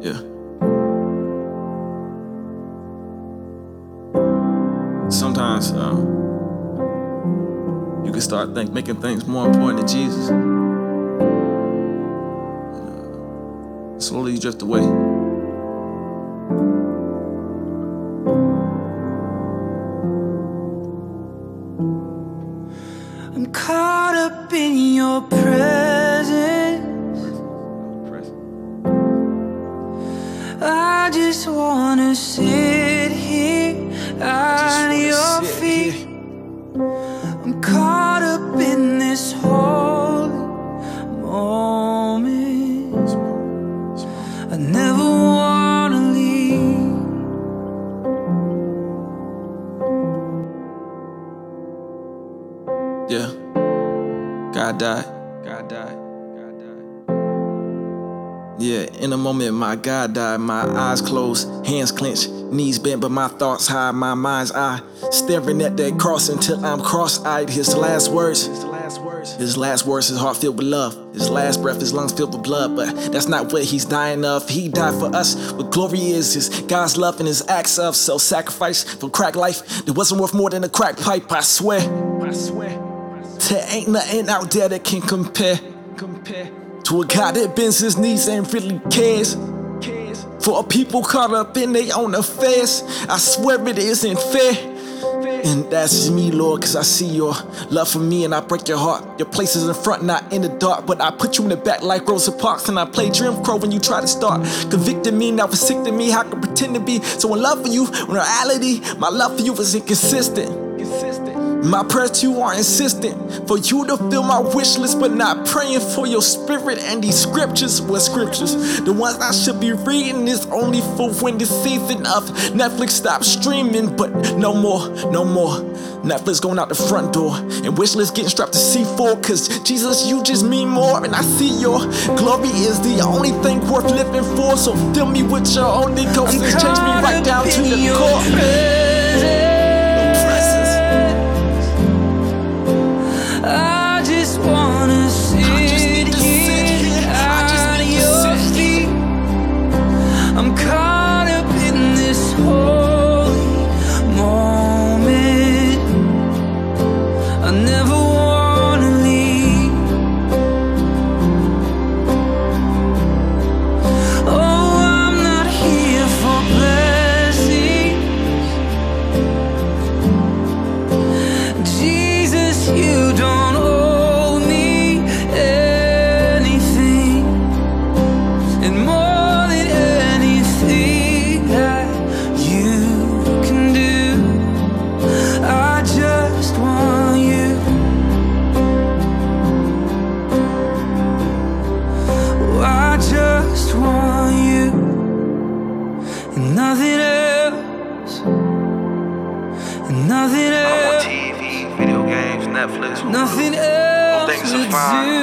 Yeah. Sometimes um, you can start think making things more important than Jesus. Uh, slowly you drift away. I'm caught up in your presence. Just wanna sit here at your feet. I'm caught up in this holy moment. I never wanna leave. Yeah. God died. God died. Yeah, in a moment, my God died. My eyes closed, hands clenched, knees bent, but my thoughts high, my mind's eye. Staring at that cross until I'm cross eyed. His last words. His last words. His last words, his heart filled with love. His last breath, his lungs filled with blood. But that's not what he's dying of. He died for us. What glory is his God's love and his acts of self sacrifice for crack life that wasn't worth more than a crack pipe, I swear. I swear. There ain't nothing out there that can compare. Compare to a God that bends his knees and really cares. For a people caught up in their own affairs, I swear it isn't fair. And that's me, Lord, cause I see your love for me and I break your heart. Your place is in front, not in the dark. But I put you in the back like Rosa Parks and I play Jim Crow when you try to start. Convicting me, now forsaken me. How can pretend to be so in love for you when reality, my love for you is inconsistent. My prayers to you are insistent for you to fill my wish list, but not praying for your spirit and these scriptures. What scriptures? The ones I should be reading is only for when the season of Netflix stops streaming, but no more, no more. Netflix going out the front door and wish list getting strapped to C4. Cause Jesus, you just mean more, and I see your glory is the only thing worth living for. So fill me with your Holy Ghost and change me right down to the core. I'm caught And nothing else. And nothing I'm on else. TV, video games, Netflix. Nothing else things are fine. do.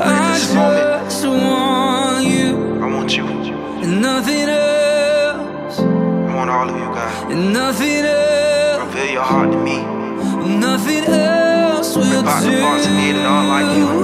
I this moment. just want you, I want you. and nothing else, I want all of you guys. and nothing else, Reveal your heart to me. nothing else will Rip out the parts of me that aren't like you. do.